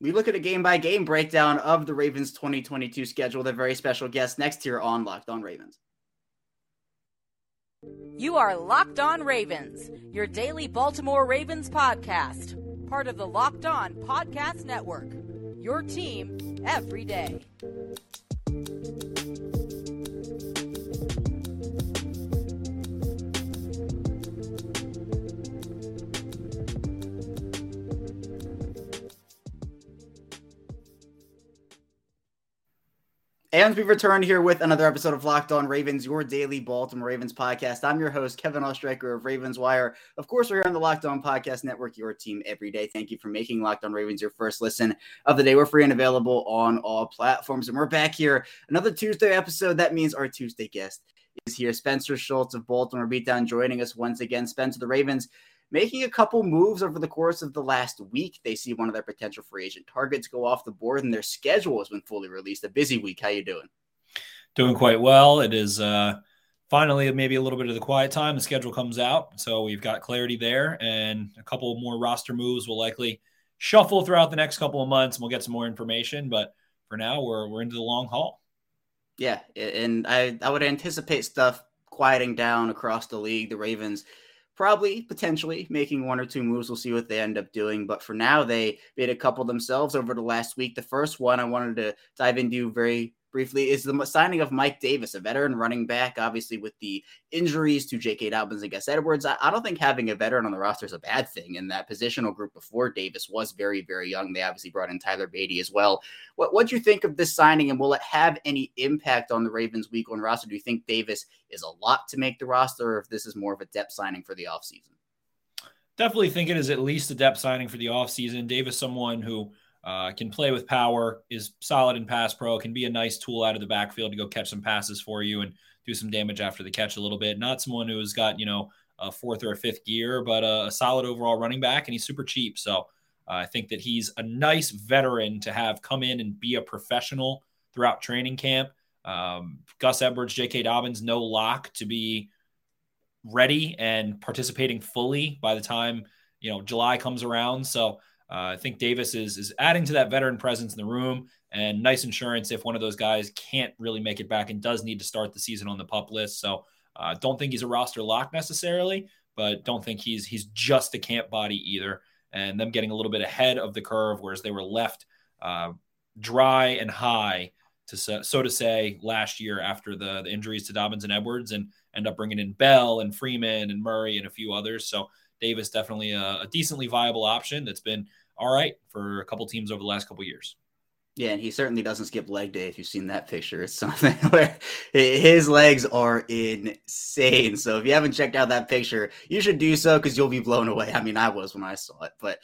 We look at a game by game breakdown of the Ravens 2022 schedule with a very special guest next here on Locked On Ravens. You are Locked On Ravens, your daily Baltimore Ravens podcast, part of the Locked On Podcast Network. Your team every day. And we've returned here with another episode of Locked On Ravens, your daily Baltimore Ravens podcast. I'm your host, Kevin Oestreicher of Ravens Wire. Of course, we're here on the Locked On Podcast Network, your team every day. Thank you for making Locked On Ravens your first listen of the day. We're free and available on all platforms. And we're back here, another Tuesday episode. That means our Tuesday guest is here. Spencer Schultz of Baltimore Beatdown joining us once again. Spencer, the Ravens making a couple moves over the course of the last week. They see one of their potential free agent targets go off the board, and their schedule has been fully released. A busy week. How you doing? Doing quite well. It is uh, finally maybe a little bit of the quiet time. The schedule comes out, so we've got clarity there, and a couple more roster moves will likely shuffle throughout the next couple of months, and we'll get some more information. But for now, we're we're into the long haul. Yeah, and I I would anticipate stuff quieting down across the league. The Ravens probably potentially making one or two moves. We'll see what they end up doing. But for now, they made a couple themselves over the last week. The first one I wanted to dive into very briefly is the signing of Mike Davis, a veteran running back. Obviously, with the injuries to J.K. Dobbins and Gus Edwards, I, I, don't think having a veteran on the roster is a bad thing. And that positional group before Davis was very, very young. They obviously brought in Tyler Badie as well. What what do you think of this signing, and will it have any impact on the Ravens' week one roster? Do you think Davis is a lot to make the roster, or if this is more of a depth signing for the offseason? Definitely think it is at least a depth signing for the offseason. Davis, someone who uh, can play with power, is solid in pass pro, can be a nice tool out of the backfield to go catch some passes for you and do some damage after the catch a little bit. Not someone who has got, you know, a fourth or a fifth gear, but a, a solid overall running back, and he's super cheap. So uh, I think that he's a nice veteran to have come in and be a professional throughout training camp. Um, Gus Edwards, J.K. Dobbins, no lock to be ready and participating fully by the time you know July comes around. So uh, I think Davis is is adding to that veteran presence in the room and nice insurance if one of those guys can't really make it back and does need to start the season on the pup list. So uh, don't think he's a roster lock necessarily, but don't think he's he's just a camp body either. And them getting a little bit ahead of the curve, whereas they were left uh, dry and high to so to say last year after the, the injuries to Dobbins and Edwards, and end up bringing in Bell and Freeman and Murray and a few others. So Davis definitely a, a decently viable option that's been all right for a couple teams over the last couple years. Yeah, and he certainly doesn't skip leg day. If you've seen that picture, it's something where his legs are insane. So if you haven't checked out that picture, you should do so because you'll be blown away. I mean, I was when I saw it. But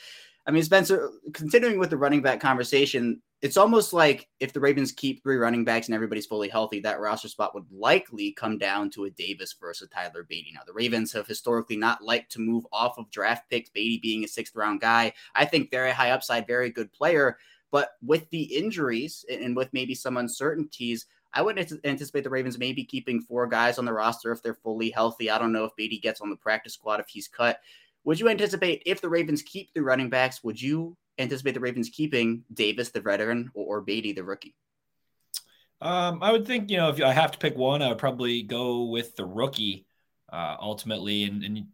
I mean, Spencer, continuing with the running back conversation, it's almost like if the Ravens keep three running backs and everybody's fully healthy, that roster spot would likely come down to a Davis versus Tyler Badie. Now, the Ravens have historically not liked to move off of draft picks, Badie being a sixth round guy. I think very high upside, very good player. But with the injuries and with maybe some uncertainties, I wouldn't anticipate the Ravens maybe keeping four guys on the roster if they're fully healthy. I don't know if Badie gets on the practice squad if he's cut. Would you anticipate if the Ravens keep the running backs, would you anticipate the Ravens keeping Davis, the veteran, or, or Badie, the rookie? Um, I would think, you know, if I have to pick one, I would probably go with the rookie uh, ultimately. And, and,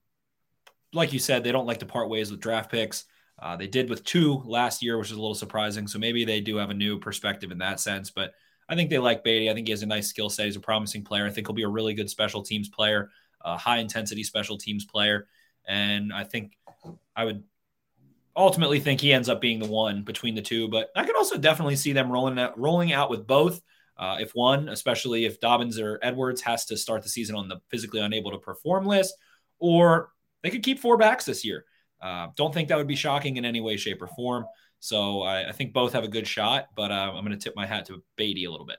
like you said, they don't like to part ways with draft picks. Uh, they did with two last year, which is a little surprising. So maybe they do have a new perspective in that sense. But I think they like Badie. I think he has a nice skill set. He's a promising player. I think he'll be a really good special teams player, a high intensity special teams player. And I think I would ultimately think he ends up being the one between the two. But I could also definitely see them rolling out, rolling out with both. Uh, if one, especially if Dobbins or Edwards has to start the season on the physically unable to perform list, or they could keep four backs this year. Uh, don't think that would be shocking in any way, shape, or form. So I, I think both have a good shot, but uh, I'm going to tip my hat to Badie a little bit.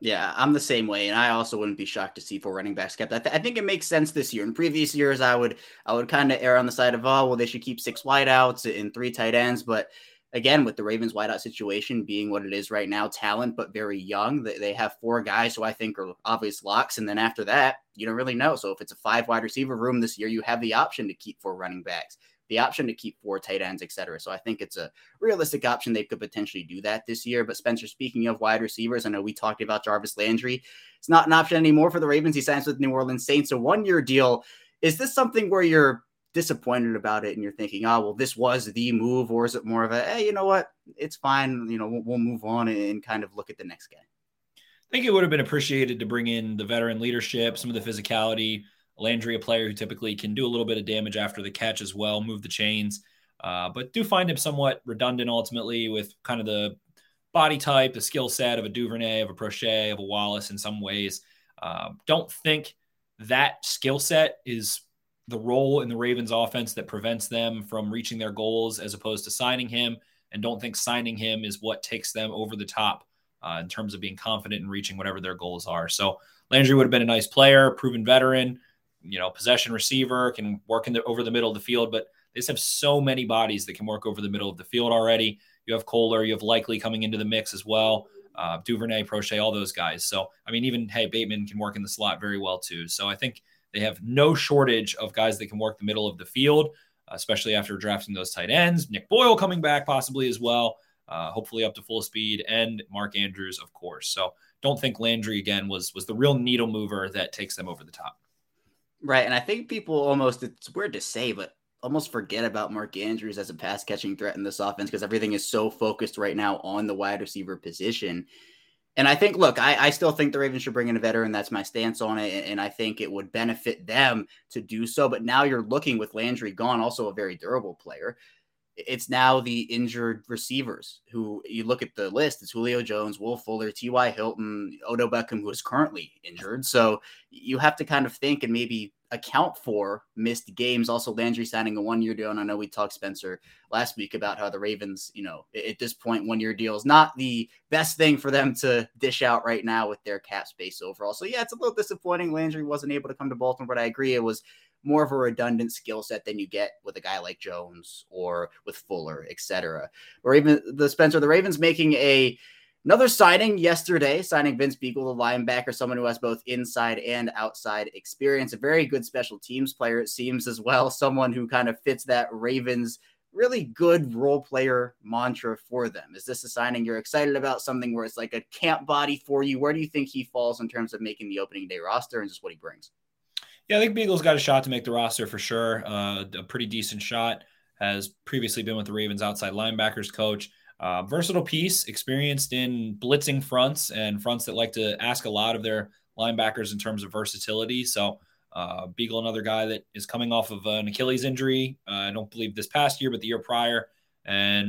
Yeah, I'm the same way, and I also wouldn't be shocked to see four running backs kept. I, th- I think it makes sense this year. In previous years, I would I would kind of err on the side of oh well, they should keep six wideouts and three tight ends. But again, with the Ravens wideout situation being what it is right now, talent but very young, they, they have four guys who I think are obvious locks, and then after that, you don't really know. So if it's a five wide receiver room this year, you have the option to keep four running backs. The option to keep four tight ends, etc. So I think it's a realistic option they could potentially do that this year. But Spencer, speaking of wide receivers, I know we talked about Jarvis Landry. It's not an option anymore for the Ravens. He signs with New Orleans Saints, a one year deal. Is this something where you're disappointed about it and you're thinking, oh, well, this was the move, or is it more of a, hey, you know what, it's fine, you know, we'll, we'll move on and kind of look at the next guy? I think it would have been appreciated to bring in the veteran leadership, some of the physicality. Landry, a player who typically can do a little bit of damage after the catch as well, move the chains, uh, but do find him somewhat redundant ultimately with kind of the body type, the skill set of a Duvernay, of a Proche, of a Wallace in some ways. Uh, don't think that skill set is the role in the Ravens offense that prevents them from reaching their goals as opposed to signing him. And don't think signing him is what takes them over the top uh, in terms of being confident in reaching whatever their goals are. So Landry would have been a nice player, proven veteran, you know, possession receiver, can work in the over the middle of the field, but they just have so many bodies that can work over the middle of the field already. You have Kolar, you have Likely coming into the mix as well. Uh, Duvernay, Proche, all those guys. So, I mean, even hey, Bateman can work in the slot very well too. So, I think they have no shortage of guys that can work the middle of the field, especially after drafting those tight ends. Nick Boyle coming back possibly as well, uh, hopefully up to full speed, and Mark Andrews, of course. So don't think Landry again was was the real needle mover that takes them over the top. Right, and I think people almost it's weird to say, but almost forget about Mark Andrews as a pass catching threat in this offense because everything is so focused right now on the wide receiver position. And I think, look, I, I, still think the Ravens should bring in a veteran. That's my stance on it. And, and, I think it would benefit them to do so. But now you're looking with Landry gone, also a very durable player. It's now the injured receivers who you look at the list. It's Julio Jones, Will Fuller, T.Y. Hilton, Odell Beckham, who is currently injured. So you have to kind of think and maybe account for missed games. Also, Landry signing a one year deal. And I know we talked, Spencer, last week about how the Ravens, you know, at this point, one year deal is not the best thing for them to dish out right now with their cap space overall. So, yeah, it's a little disappointing. Landry wasn't able to come to Baltimore, but I agree it was more of a redundant skill set than you get with a guy like Jones or with Fuller, etc. Or even the Spencer, the Ravens making a Another signing yesterday, signing Vince Biegel, the linebacker, someone who has both inside and outside experience, a very good special teams player, it seems as well, someone who kind of fits that Ravens really good role player mantra for them. Is this a signing you're excited about? Something where it's like a camp body for you? Where do you think he falls in terms of making the opening day roster and just what he brings? Yeah, I think Biegel's got a shot to make the roster for sure. Uh, a pretty decent shot. Has previously been with the Ravens outside linebackers coach. Uh, versatile piece, experienced in blitzing fronts and fronts that like to ask a lot of their linebackers in terms of versatility. So, uh, Biegel, another guy that is coming off of an Achilles injury. Uh, I don't believe this past year, but the year prior. And,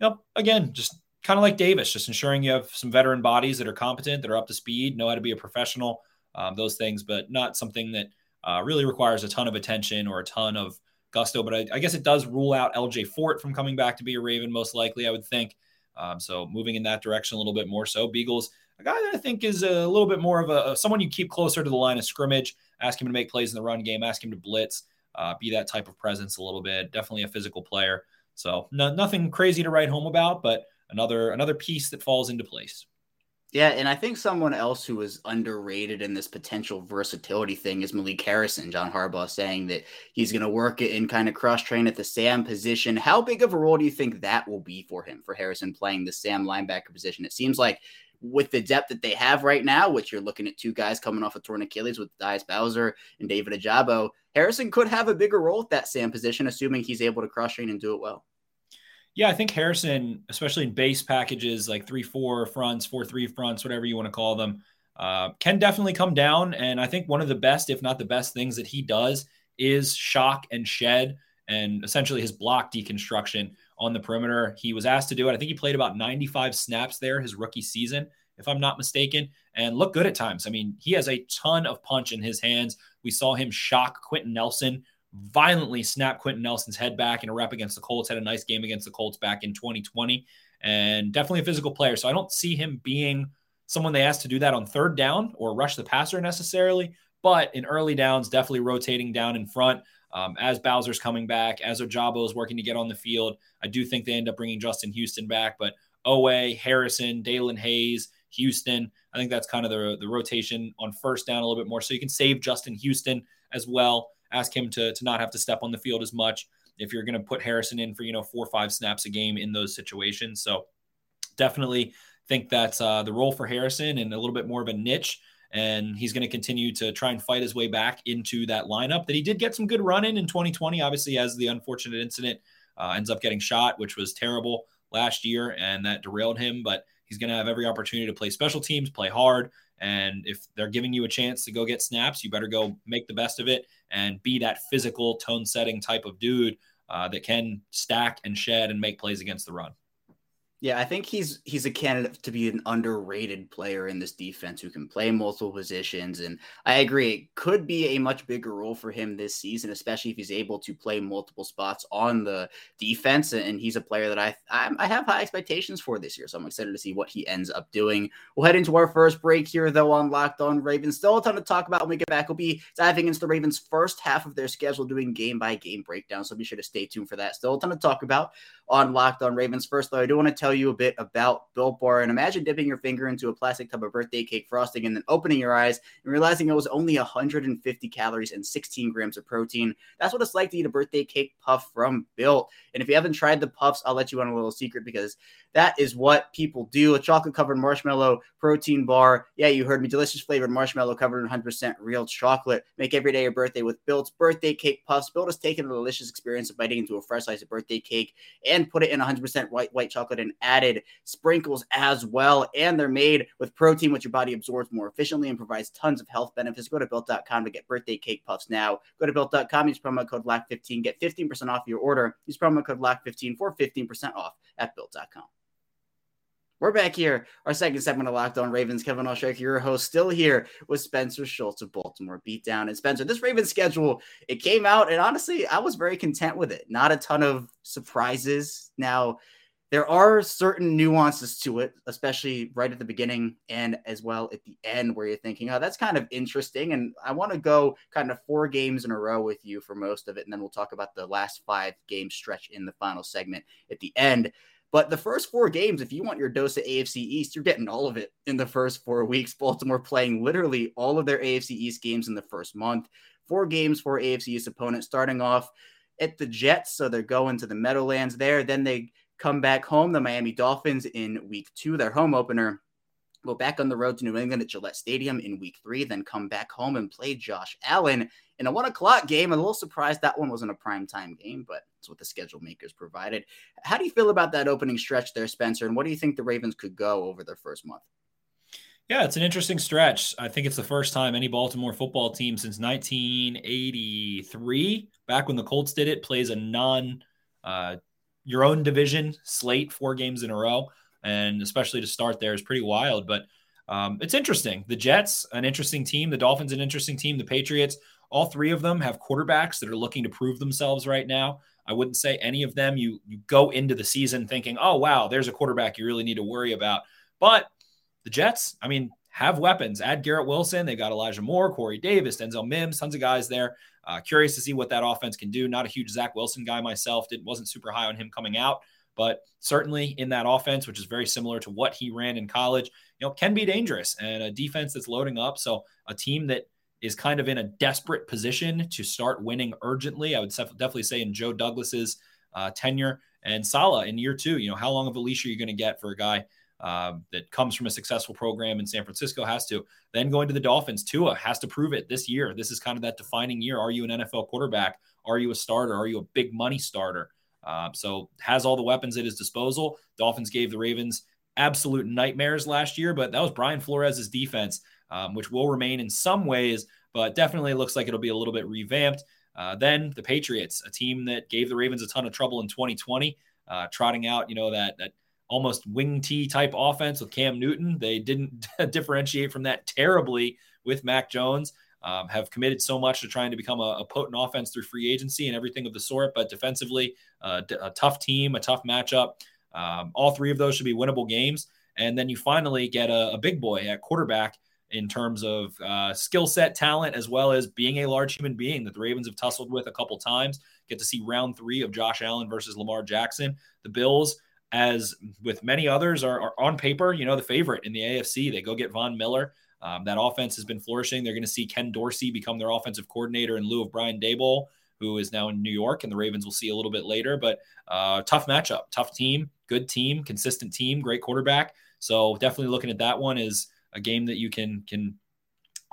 you know, again, just kind of like Davis, just ensuring you have some veteran bodies that are competent, that are up to speed, know how to be a professional, um, those things, but not something that uh, really requires a ton of attention or a ton of gusto. But I, I, guess it does rule out LJ Fort from coming back to be a Raven, most likely, I would think. Um, so moving in that direction a little bit more so. Biegels, a guy that I think is a little bit more of a someone you keep closer to the line of scrimmage, ask him to make plays in the run game, ask him to blitz, uh, be that type of presence a little bit. Definitely a physical player. So no, nothing crazy to write home about, but another another piece that falls into place. Yeah, and I think someone else who was underrated in this potential versatility thing is Malik Harrison. John Harbaugh saying that he's going to work it in kind of cross train at the Sam position. How big of a role do you think that will be for him, for Harrison playing the Sam linebacker position? It seems like with the depth that they have right now, which you're looking at two guys coming off a torn Achilles with Tyus Bowser and David Ojabo, Harrison could have a bigger role at that Sam position, assuming he's able to cross train and do it well. Yeah, I think Harrison, especially in base packages like three four fronts, four three fronts, whatever you want to call them, uh, can definitely come down. And I think one of the best, if not the best, things that he does is shock and shed, and essentially his block deconstruction on the perimeter. He was asked to do it. I think he played about 95 snaps there his rookie season, if I'm not mistaken, and look good at times. I mean, he has a ton of punch in his hands. We saw him shock Quenton Nelson violently snapped Quenton Nelson's head back in a rep against the Colts, had a nice game against the Colts back in 2020, and definitely a physical player. So I don't see him being someone they asked to do that on third down or rush the passer necessarily, but in early downs, definitely rotating down in front. Um, as Bowser's coming back, as Ojabo is working to get on the field, I do think they end up bringing Justin Houston back, but Oweh, Harrison, Daelin Hayes, Houston. I think that's kind of the, the rotation on first down a little bit more. So you can save Justin Houston as well ask him to, to not have to step on the field as much. if you're going to put Harrison in for, you know, four or five snaps a game in those situations. So definitely think that's uh, the role for Harrison and a little bit more of a niche. And he's going to continue to try and fight his way back into that lineup that he did get some good run in in 2020. Obviously, as the unfortunate incident uh, ends up getting shot, which was terrible last year, and that derailed him. But he's going to have every opportunity to play special teams, play hard. And if they're giving you a chance to go get snaps, you better go make the best of it and be that physical, tone setting type of dude uh, that can stack and shed and make plays against the run. Yeah, I think he's he's a candidate to be an underrated player in this defense who can play multiple positions. And I agree, it could be a much bigger role for him this season, especially if he's able to play multiple spots on the defense. And he's a player that I I have high expectations for this year, so I'm excited to see what he ends up doing. We'll head into our first break here, though, on Locked On Ravens. Still a ton to talk about when we get back. We'll be diving into the Ravens' first half of their schedule, doing game by game breakdown. So be sure to stay tuned for that. Still a ton to talk about on Locked On Ravens. First, though, I do want to tell you a bit about Built Bar. And imagine dipping your finger into a plastic tub of birthday cake frosting and then opening your eyes and realizing it was only 150 calories and 16 grams of protein. That's what it's like to eat a birthday cake puff from Built. And if you haven't tried the puffs, I'll let you on a little secret because that is what people do. A chocolate covered marshmallow protein bar. Yeah, you heard me. Delicious flavored marshmallow covered in 100% real chocolate. Make every day a birthday with Built's birthday cake puffs. Built has taken the delicious experience of biting into a fresh slice of birthday cake and put it in 100% white white chocolate and added sprinkles as well. And they're made with protein, which your body absorbs more efficiently and provides tons of health benefits. Go to built.com to get birthday cake puffs now. Go to built.com, use promo code LOCK15, get 15% off your order. Use promo code LOCK15 for 15% off at built.com. We're back here. Our second segment of Locked On Ravens. Kevin Oestreicher, your host, still here with Spencer Schultz of Baltimore Beatdown. And Spencer, this Ravens schedule, it came out, and honestly, I was very content with it. Not a ton of surprises. Now, there are certain nuances to it, especially right at the beginning and as well at the end, where you're thinking, oh, that's kind of interesting. And I want to go kind of four games in a row with you for most of it. And then we'll talk about the last five game stretch in the final segment at the end. But the first four games, if you want your dose of AFC East, you're getting all of it in the first four weeks. Baltimore playing literally all of their AFC East games in the first month. Four games for AFC East opponents, starting off at the Jets. So they're going to the Meadowlands there. Then they come back home, the Miami Dolphins in week two, their home opener. Go back on the road to New England at Gillette Stadium in week three, then come back home and play Josh Allen in a one o'clock game. I'm a little surprised that one wasn't a prime time game, but it's what the schedule makers provided. How do you feel about that opening stretch there, Spencer? And what do you think the Ravens could go over their first month? Yeah, it's an interesting stretch. I think it's the first time any Baltimore football team since 1983, back when the Colts did it, plays a non uh, your own division slate four games in a row. And especially to start there is pretty wild. But um, it's interesting. The Jets, an interesting team. The Dolphins, an interesting team. The Patriots, all three of them have quarterbacks that are looking to prove themselves right now. I wouldn't say any of them you you go into the season thinking, "Oh wow, there's a quarterback you really need to worry about." But the Jets, I mean, have weapons. Add Garrett Wilson. They got Elijah Moore, Corey Davis, Denzel Mims, tons of guys there. Uh, curious to see what that offense can do. Not a huge Zach Wilson guy myself. Didn't wasn't super high on him coming out, but certainly in that offense, which is very similar to what he ran in college, you know, can be dangerous and a defense that's loading up. So a team that is kind of in a desperate position to start winning urgently. I would definitely say in Joe Douglas's uh, tenure and Saleh in year two. You know, how long of a leash are you going to get for a guy uh, that comes from a successful program in San Francisco? Has to then going to the Dolphins. Tua has to prove it this year. This is kind of that defining year. Are you an NFL quarterback? Are you a starter? Are you a big money starter? Uh, so has all the weapons at his disposal. Dolphins gave the Ravens absolute nightmares last year, but that was Brian Flores' defense um, which will remain in some ways, but definitely looks like it'll be a little bit revamped. Uh, then the Patriots, a team that gave the Ravens a ton of trouble in 2020, uh, trotting out, you know, that that almost wing T type offense with Cam Newton. They didn't differentiate from that terribly with Mac Jones. Um, have committed so much to trying to become a, a, potent offense through free agency and everything of the sort. But defensively, uh, a tough team, a tough matchup. Um, all three of those should be winnable games. And then you finally get a, a big boy at quarterback in terms of uh, skill set, talent, as well as being a large human being that the Ravens have tussled with a couple times. Get to see round three of Josh Allen versus Lamar Jackson. The Bills, as with many others, are, are on paper, you know, the favorite in the AFC. They go get Von Miller. Um, that offense has been flourishing. They're going to see Ken Dorsey become their offensive coordinator in lieu of Brian Daboll, who is now in New York, and the Ravens will see a little bit later. But uh, tough matchup, tough team, good team, consistent team, great quarterback. So definitely looking at that one is a game that you can can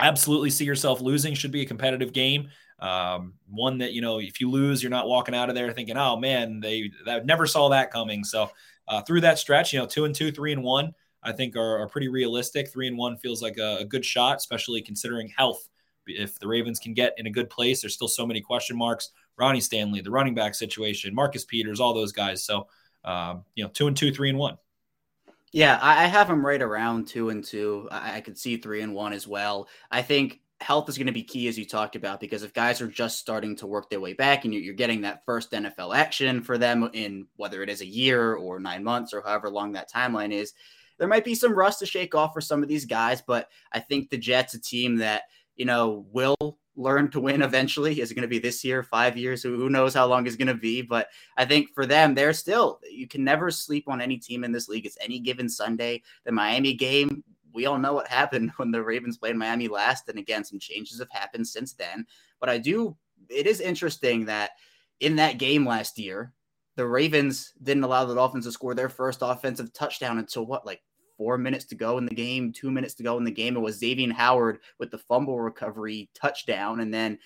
absolutely see yourself losing. Should be a competitive game. Um, one that you know, if you lose, you're not walking out of there thinking, "Oh man, they that never saw that coming." So uh, through that stretch, you know, two and two, three and one, I think are, are pretty realistic. Three and one feels like a, a, good shot, especially considering health. If the Ravens can get in a good place, there's still so many question marks. Ronnie Stanley, the running back situation, Marcus Peters, all those guys. So, um, you know, two and two, three and one. Yeah, I have them right around two and two. I, I could see three and one as well. I think health is going to be key, as you talked about, because if guys are just starting to work their way back and you're getting that first NFL action for them in whether it is a year or nine months or however long that timeline is, there might be some rust to shake off for some of these guys. But I think the Jets, a team that, you know, will learn to win eventually. Is it going to be this year, five years? Who knows how long it's going to be? But I think for them, they're still, you can never sleep on any team in this league. It's any given Sunday. The Miami game, we all know what happened when the Ravens played Miami last. And again, some changes have happened since then. But I do, it is interesting that in that game last year, the Ravens didn't allow the Dolphins to score their first offensive touchdown until what, like four minutes to go in the game, two minutes to go in the game. It was Xavier Howard with the fumble recovery touchdown. And then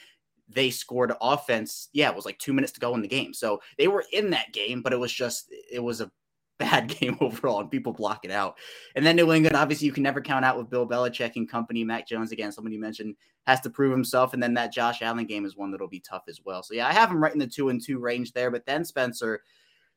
they scored offense. Yeah, it was like two minutes to go in the game. So they were in that game, but it was just, it was a bad game overall and people block it out. And then New England, obviously, you can never count out with Bill Belichick and company. Mac Jones, again, somebody mentioned, has to prove himself. And then that Josh Allen game is one that'll be tough as well. So, yeah, I have him right in the two and two range there. But then, Spencer,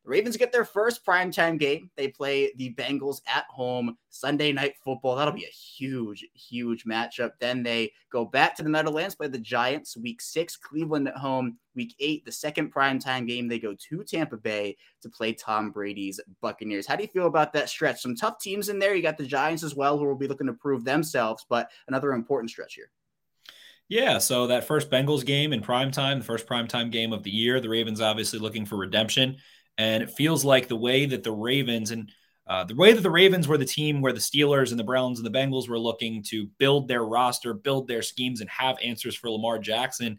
Ravens get their first primetime game. They play the Bengals at home Sunday night football. That'll be a huge, huge matchup. Then they go back to the Meadowlands, play the Giants week six, Cleveland at home. Week eight, the second primetime game, they go to Tampa Bay to play Tom Brady's Buccaneers. How do you feel about that stretch? Some tough teams in there. You got the Giants as well, who will be looking to prove themselves, but another important stretch here. Yeah, so that first Bengals game in primetime, the first primetime game of the year, the Ravens obviously looking for redemption. And it feels like the way that the Ravens and uh, the way that the Ravens were the team where the Steelers and the Browns and the Bengals were looking to build their roster, build their schemes, and have answers for Lamar Jackson.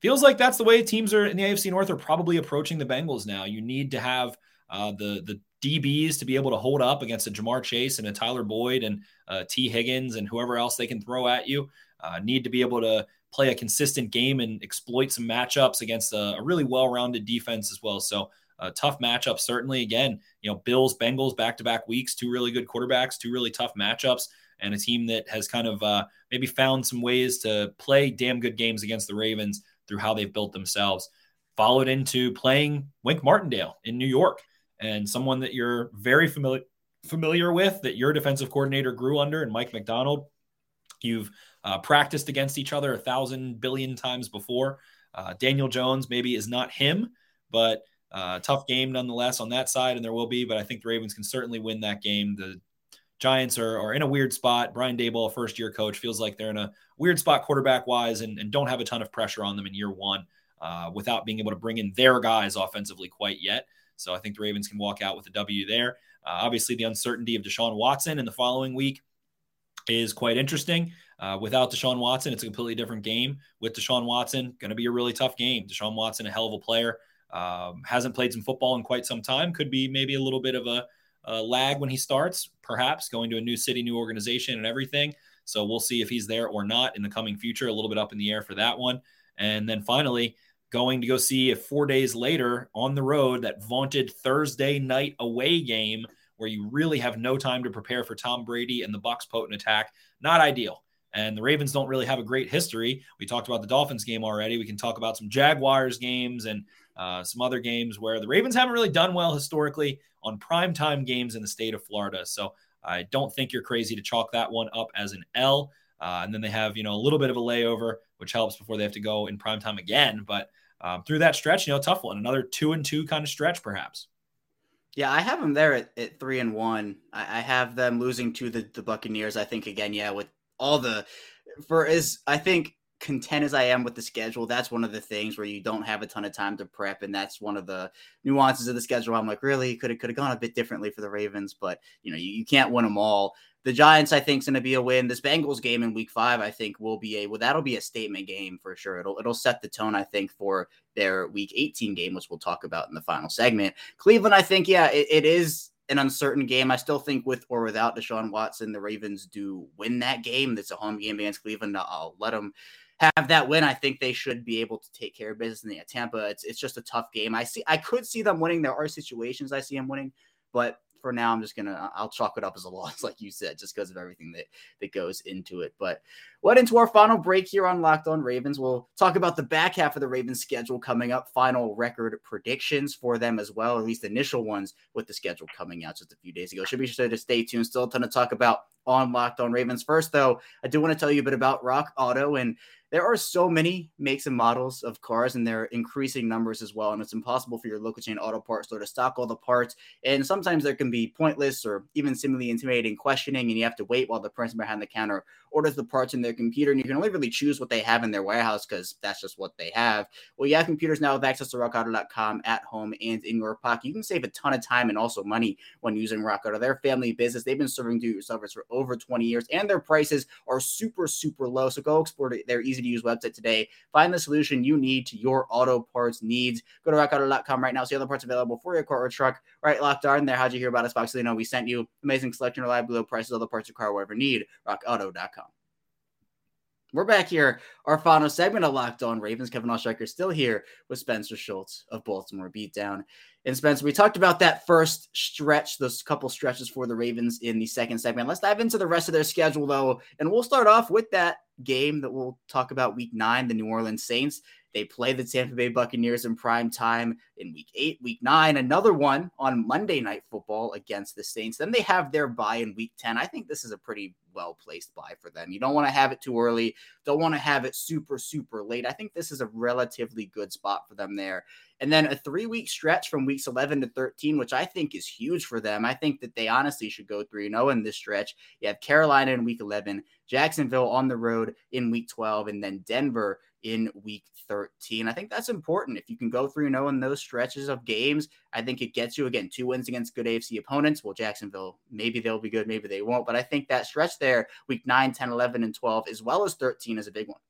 Feels like that's the way teams are in the AFC North are probably approaching the Bengals now. You need to have uh, the the DBs to be able to hold up against a Ja'Marr Chase and a Tyler Boyd and uh, Tee Higgins and whoever else they can throw at you. Uh, need to be able to play a consistent game and exploit some matchups against a, a really well-rounded defense as well. So a tough matchup, certainly. Again, you know, Bills, Bengals, back to back weeks, two really good quarterbacks, two really tough matchups, and a team that has kind of uh, maybe found some ways to play damn good games against the Ravens through how they've built themselves. Followed into playing Wink Martindale in New York, and someone that you're very familiar familiar with, that your defensive coordinator grew under, and Mike Macdonald. You've uh, practiced against each other a thousand billion times before. Uh, Daniel Jones maybe is not him, but uh, tough game nonetheless on that side, and there will be, but I think the Ravens can certainly win that game. The Giants are, are in a weird spot. Brian Daboll, first year coach, feels like they're in a weird spot quarterback wise and, and don't have a ton of pressure on them in year one uh, without being able to bring in their guys offensively quite yet. So I think the Ravens can walk out with a W there. Uh, obviously, the uncertainty of Deshaun Watson in the following week is quite interesting. Uh, without Deshaun Watson, it's a completely different game. With Deshaun Watson, going to be a really tough game. Deshaun Watson, a hell of a player. Um, hasn't played some football in quite some time. Could be maybe a little bit of a, a, lag when he starts, perhaps going to a new city, new organization, and everything. So we'll see if he's there or not in the coming future. A little bit up in the air for that one. And then finally, going to go see if four days later on the road that vaunted Thursday night away game where you really have no time to prepare for Tom Brady and the Bucs potent attack. Not ideal. And the Ravens don't really have a great history. We talked about the Dolphins game already. We can talk about some Jaguars games and uh, some other games where the Ravens haven't really done well historically on primetime games in the state of Florida. So I don't think you're crazy to chalk that one up as an L. Uh, and then they have, you know, a little bit of a layover, which helps before they have to go in primetime again. But um, through that stretch, you know, tough one, another two and two kind of stretch, perhaps. Yeah, I have them there at, at three and one. I, I have them losing to the, the Buccaneers. I think again, yeah, with all the for as I think content as I am with the schedule, that's one of the things where you don't have a ton of time to prep, and that's one of the nuances of the schedule. I'm like, really, could have could have gone a bit differently for the Ravens, but you know, you, you can't win them all. The Giants, I think, is going to be a win. This Bengals game in Week Five, I think, will be a well. That'll be a statement game for sure. It'll it'll set the tone, I think, for their Week 18 game, which we'll talk about in the final segment. Cleveland, I think, yeah, it, it is an uncertain game. I still think with or without Deshaun Watson, the Ravens do win that game. It's a home game against Cleveland. I'll let them have that win. I think they should be able to take care of business in the uh, Tampa. It's it's just a tough game. I see I could see them winning. There are situations I see them winning, but for now, I'm just gonna uh, I'll chalk it up as a loss, like you said, just because of everything that that goes into it. But what into our final break here on Locked On Ravens. We'll talk about the back half of the Ravens schedule coming up, final record predictions for them as well, at least initial ones with the schedule coming out just a few days ago. Should be sure to stay tuned. Still a ton to talk about on Locked On Ravens. First, though, I do want to tell you a bit about Rock Auto and there are so many makes and models of cars and they're increasing numbers as well and it's impossible for your local chain auto parts store to stock all the parts and sometimes there can be pointless or even seemingly intimidating questioning and you have to wait while the person behind the counter orders the parts in their computer and you can only really choose what they have in their warehouse because that's just what they have. Well you have computers now with access to rockauto.com at home and in your pocket. You can save a ton of time and also money when using rock auto their family business. They've been serving do-it-yourselfers for over 20 years and their prices are super super low so go explore their easy to use website today find the solution you need to your auto parts needs go to rockauto.com right now see all the parts available for your car or truck right locked on there how'd you hear about us box so they know we sent you amazing selection reliable low prices all the parts your car will ever need rockauto.com we're back here. Our final segment of Locked On Ravens. Kevin Oestreicher still here with Spencer Schultz of Baltimore Beatdown. And Spencer, we talked about that first stretch, those couple stretches for the Ravens in the second segment. Let's dive into the rest of their schedule, though. And we'll start off with that game that we'll talk about week nine, the New Orleans Saints. They play the Tampa Bay Buccaneers in prime time in week eight, week nine, another one on Monday Night Football against the Saints. Then they have their bye in week 10. I think this is a pretty well placed bye for them. You don't want to have it too early, don't want to have it super, super late. I think this is a relatively good spot for them there. And then a three week stretch from weeks 11 to 13, which I think is huge for them. I think that they honestly should go 3 0 in this stretch. You have Carolina in week 11, Jacksonville on the road in week 12, and then Denver in week 13. I think that's important. If you can go 3 0 in those stretches of games, I think it gets you again two wins against good AFC opponents. Well, Jacksonville, maybe they'll be good, maybe they won't. But I think that stretch there, week 9, 10, 11, and 12, as well as 13, is a big one.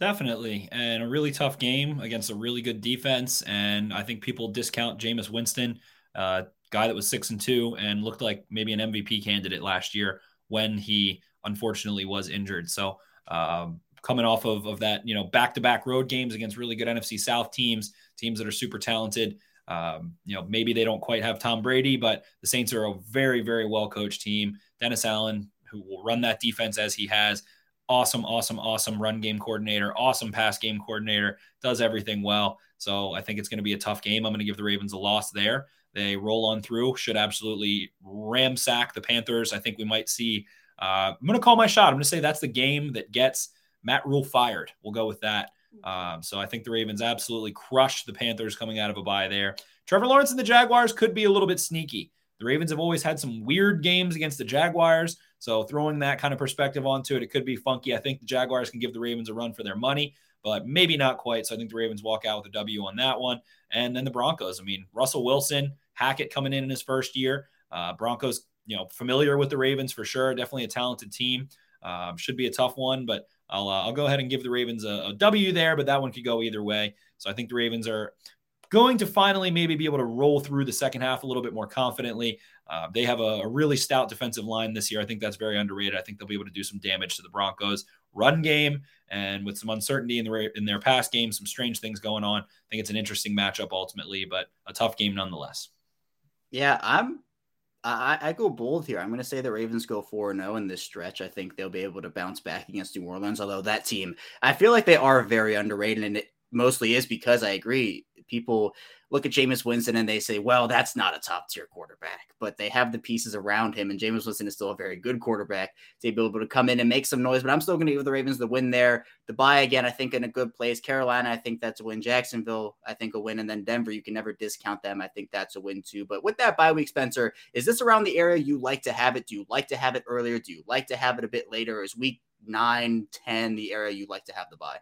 Definitely. And a really tough game against a really good defense. And I think people discount Jameis Winston, uh, guy that was six and two and looked like maybe an MVP candidate last year when he unfortunately was injured. So um, coming off of, of that, you know, back to back road games against really good NFC South teams, teams that are super talented. Um, you know, maybe they don't quite have Tom Brady, but the Saints are a very, very well coached team. Dennis Allen, who will run that defense as he has, awesome, awesome, awesome run game coordinator, awesome pass game coordinator, does everything well. So I think it's going to be a tough game. I'm going to give the Ravens a loss there. They roll on through, should absolutely ramsack the Panthers. I think we might see. Uh, I'm going to call my shot. I'm going to say that's the game that gets Matt Rhule fired. We'll go with that. Um, so I think the Ravens absolutely crushed the Panthers coming out of a bye there. Trevor Lawrence and the Jaguars could be a little bit sneaky. The Ravens have always had some weird games against the Jaguars. So throwing that kind of perspective onto it, it could be funky. I think the Jaguars can give the Ravens a run for their money, but maybe not quite. So I think the Ravens walk out with a W on that one. And then the Broncos. I mean, Russell Wilson, Hackett coming in in his first year. Uh, Broncos, you know, familiar with the Ravens for sure. Definitely a talented team. Um, should be a tough one, but I'll uh, I'll go ahead and give the Ravens a, a W there, but that one could go either way. So I think the Ravens are going to finally maybe be able to roll through the second half a little bit more confidently. Uh, they have a, a, really stout defensive line this year. I think that's very underrated. I think they'll be able to do some damage to the Broncos run game, and with some uncertainty in the in their pass game, some strange things going on. I think it's an interesting matchup ultimately, but a tough game nonetheless. Yeah, I'm I, I, go bold here. I'm going to say the Ravens go 4 0 in this stretch. I think they'll be able to bounce back against New Orleans, although that team, I feel like they are very underrated, and it mostly is because I agree. People look at Jameis Winston and they say, well, that's not a top tier quarterback, but they have the pieces around him. And Jameis Winston is still a very good quarterback to be able to come in and make some noise. But I'm still going to give the Ravens the win there. The bye again, I think in a good place. Carolina, I think that's a win. Jacksonville, I think a win. And then Denver, you can never discount them. I think that's a win too. But with that bye week, Spencer, is this around the area you like to have it? Do you like to have it earlier? Do you like to have it a bit later? Is week nine, 10 the area you'd like to have the bye?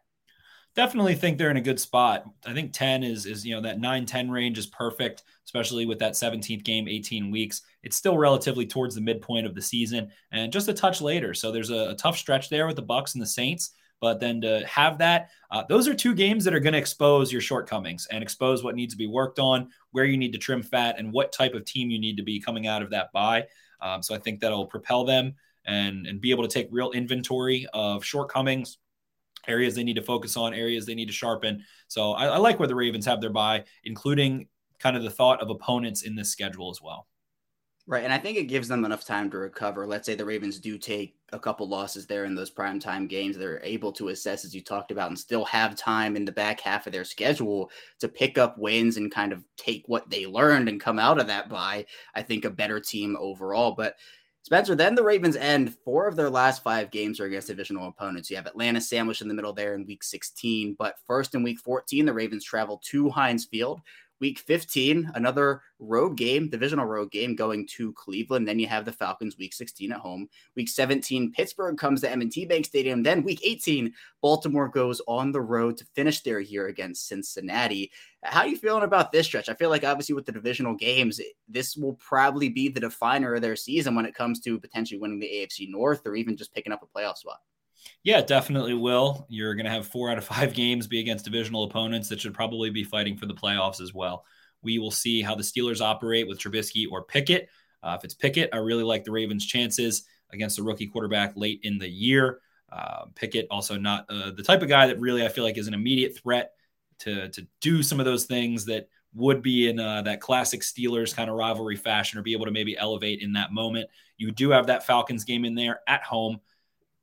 Definitely think they're in a good spot. I think 10 is is you know that 9 10 range is perfect, especially with that 17th game, 18 weeks. It's still relatively towards the midpoint of the season and just a touch later. So there's a, a tough stretch there with the Bucs and the Saints. But then to have that, uh, those are two games that are going to expose your shortcomings and expose what needs to be worked on, where you need to trim fat, and what type of team you need to be coming out of that bye. Um, so I think that'll propel them and and be able to take real inventory of shortcomings, areas they need to focus on, areas they need to sharpen. So I, I like where the Ravens have their bye, including kind of the thought of opponents in this schedule as well. Right. And I think it gives them enough time to recover. Let's say the Ravens do take a couple losses there in those primetime games. They're able to assess, as you talked about, and still have time in the back half of their schedule to pick up wins and kind of take what they learned and come out of that bye, I think, a better team overall. But Spencer, then the Ravens end four of their last five games are against divisional opponents. You have Atlanta sandwiched in the middle there in week 16, but first in week 14, the Ravens travel to Heinz Field. Week 15, another road game, divisional road game going to Cleveland. Then you have the Falcons week 16 at home. Week 17, Pittsburgh comes to M&T Bank Stadium. Then week 18, Baltimore goes on the road to finish their year against Cincinnati. How are you feeling about this stretch? I feel like obviously with the divisional games, this will probably be the definer of their season when it comes to potentially winning the AFC North or even just picking up a playoff spot. Yeah, definitely will. You're going to have four out of five games be against divisional opponents that should probably be fighting for the playoffs as well. We will see how the Steelers operate with Trubisky or Pickett. Uh, if it's Pickett, I really like the Ravens' chances against a rookie quarterback late in the year. Uh, Pickett also not uh, the type of guy that really I feel like is an immediate threat to to do some of those things that would be in uh, that classic Steelers kind of rivalry fashion or be able to maybe elevate in that moment. You do have that Falcons game in there at home.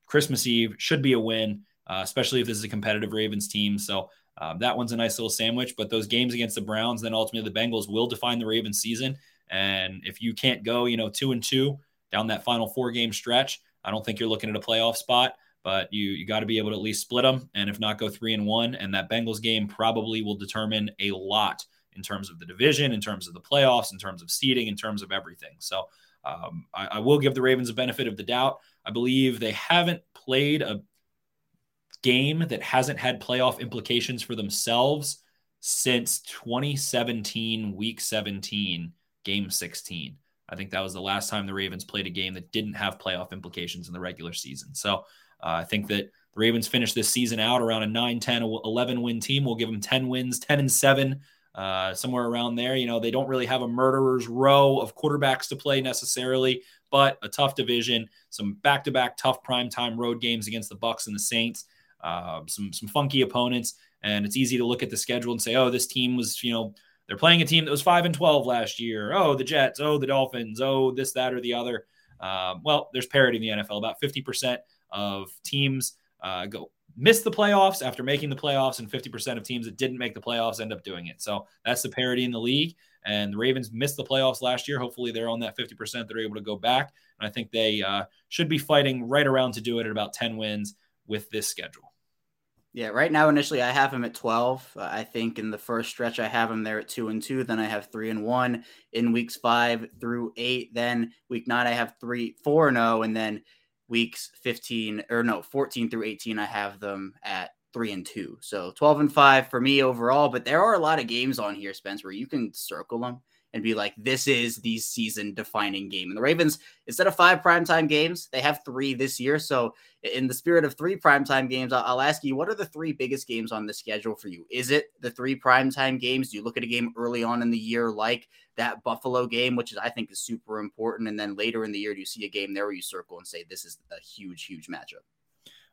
Christmas Eve should be a win, uh, especially if this is a competitive Ravens team. So um, that one's a nice little sandwich. But those games against the Browns, then ultimately the Bengals will define the Ravens season. And if you can't go, you know, two and two down that final four game stretch, I don't think you're looking at a playoff spot. But you you got to be able to at least split them, and if not, go three and one. And that Bengals game probably will determine a lot in terms of the division, in terms of the playoffs, in terms of seeding, in terms of everything. So um, I, I, will give the Ravens a benefit of the doubt. I believe they haven't played a game that hasn't had playoff implications for themselves since 2017, week 17, game 16. I think that was the last time the Ravens played a game that didn't have playoff implications in the regular season. So uh, I think that the Ravens finish this season out around a 9, 10, 11 win team. We'll give them 10 wins, 10 and 7, uh, somewhere around there. You know, they don't really have a murderer's row of quarterbacks to play necessarily but a tough division, some back-to-back tough primetime road games against the Bucs and the Saints, uh, some some funky opponents, and it's easy to look at the schedule and say, oh, this team was, you know, they're playing a team that was five and twelve last year. Oh, the Jets. Oh, the Dolphins. Oh, this, that, or the other. Um, well, there's parity in the NFL. About 50% of teams uh, go miss the playoffs after making the playoffs, and 50% of teams that didn't make the playoffs end up doing it. So that's the parity in the league. And the Ravens missed the playoffs last year. Hopefully, they're on that 50%. They're able to go back. And I think they uh, should be fighting right around to do it at about 10 wins with this schedule. Yeah, right now initially I have him at 12. Uh, I think in the first stretch I have him there at 2 and 2, then I have 3 and 1 in weeks 5 through 8, then week 9 I have 3 4 and 0 and then weeks 15 or no, 14 through 18 I have them at three and two. So 12 and five for me overall. But there are a lot of games on here, Spence, where you can circle them and be like, this is the season defining game. And the Ravens, instead of five primetime games, they have three this year. So, in the spirit of three primetime games, I'll ask you, what are the three biggest games on the schedule for you? Is it the three primetime games? Do you look at a game early on in the year like that Buffalo game, which is, I think, is super important? And then later in the year, do you see a game there where you circle and say, this is a huge, huge matchup?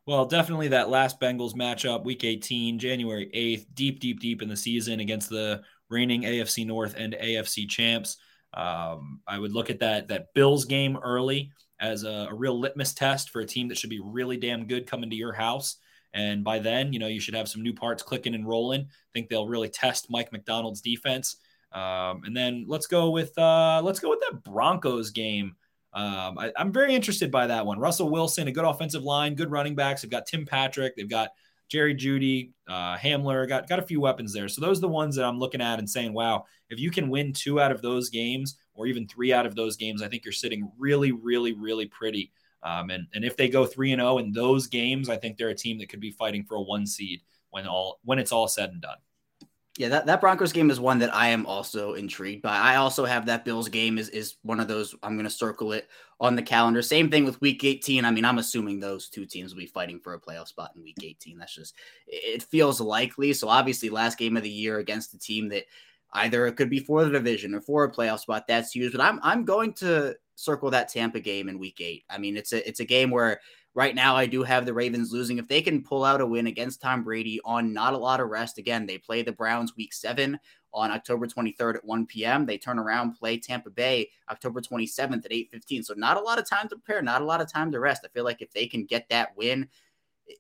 Well, definitely that last Bengals matchup, week 18, January 8th, deep, deep, deep in the season against the reigning AFC North and AFC champs. Um, I would look at that that Bills game early as a, a, real litmus test for a team that should be really damn good coming to your house. And by then, you know, you should have some new parts clicking and rolling. I think they'll really test Mike Macdonald's defense. Um, and then let's go with uh, let's go with that Broncos game um, I, am very interested by that one. Russell Wilson, a good offensive line, good running backs. They've got Tim Patrick. They've got Jerry Jeudy, uh, Hamler. Got got a few weapons there. So those are the ones that I'm looking at and saying, wow, if you can win two out of those games or even three out of those games, I think you're sitting really, really, really pretty Um, and and if they go three and zero in those games, I think they're a team that could be fighting for a one seed when all when it's all said and done. Yeah, that, that Broncos game is one that I am also intrigued by. I also have that Bills game is is one of those I'm going to circle it on the calendar. Same thing with week 18. I mean, I'm assuming those two teams will be fighting for a playoff spot in week 18. That's just it feels likely. So obviously last game of the year against the team that either it could be for the division or for a playoff spot, that's huge. But I'm I'm going to circle that Tampa game in week 8. I mean, it's a it's a game where Right now, I do have the Ravens losing. If they can pull out a win against Tom Brady on not a lot of rest, again, they play the Browns week seven on October 23rd at 1 p.m. They turn around, play Tampa Bay October 27th at 8:15. So not a lot of time to prepare, not a lot of time to rest. I feel like if they can get that win,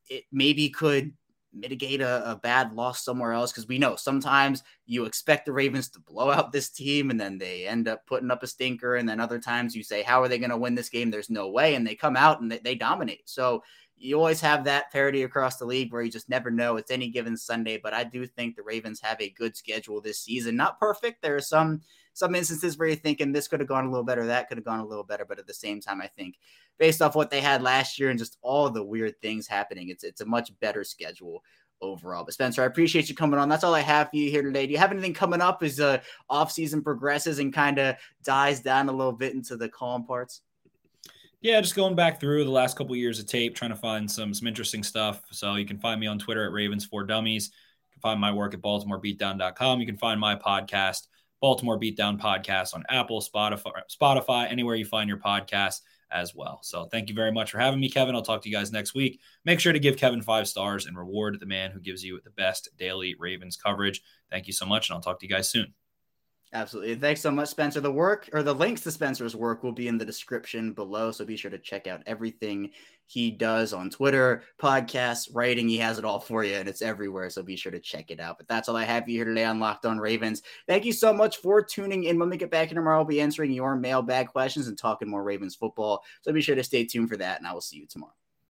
it maybe could mitigate a, a bad loss somewhere else because we know sometimes you expect the Ravens to blow out this team and then they end up putting up a stinker. And then other times you say, How are they going to win this game? There's no way. And they come out and they, they dominate. So you always have that parity across the league where you just never know. It's any given Sunday, but I do think the Ravens have a good schedule this season. Not perfect. There are some some instances where you're thinking this could have gone a little better, that could have gone a little better, but at the same time, I think based off what they had last year and just all the weird things happening, it's it's a much better schedule overall. But Spencer, I appreciate you coming on. That's all I have for you here today. Do you have anything coming up as the uh, off season progresses and kind of dies down a little bit into the calm parts? Yeah, just going back through the last couple of years of tape, trying to find some some interesting stuff. So you can find me on Twitter at Ravens for Dummies. You can find my work at BaltimoreBeatdown.com. You can find my podcast, Baltimore Beatdown Podcast, on Apple, Spotify, Spotify, anywhere you find your podcast as well. So thank you very much for having me, Kevin. I'll talk to you guys next week. Make sure to give Kevin five stars and reward the man who gives you the best daily Ravens coverage. Thank you so much, and I'll talk to you guys soon. Absolutely. Thanks so much, Spencer. The work or the links to Spencer's work will be in the description below. So be sure to check out everything he does on Twitter, podcasts, writing. He has it all for you and it's everywhere. So be sure to check it out. But that's all I have for you here today on Locked On Ravens. Thank you so much for tuning in. When we get back in tomorrow, I'll be answering your mailbag questions and talking more Ravens football. So be sure to stay tuned for that. And I will see you tomorrow.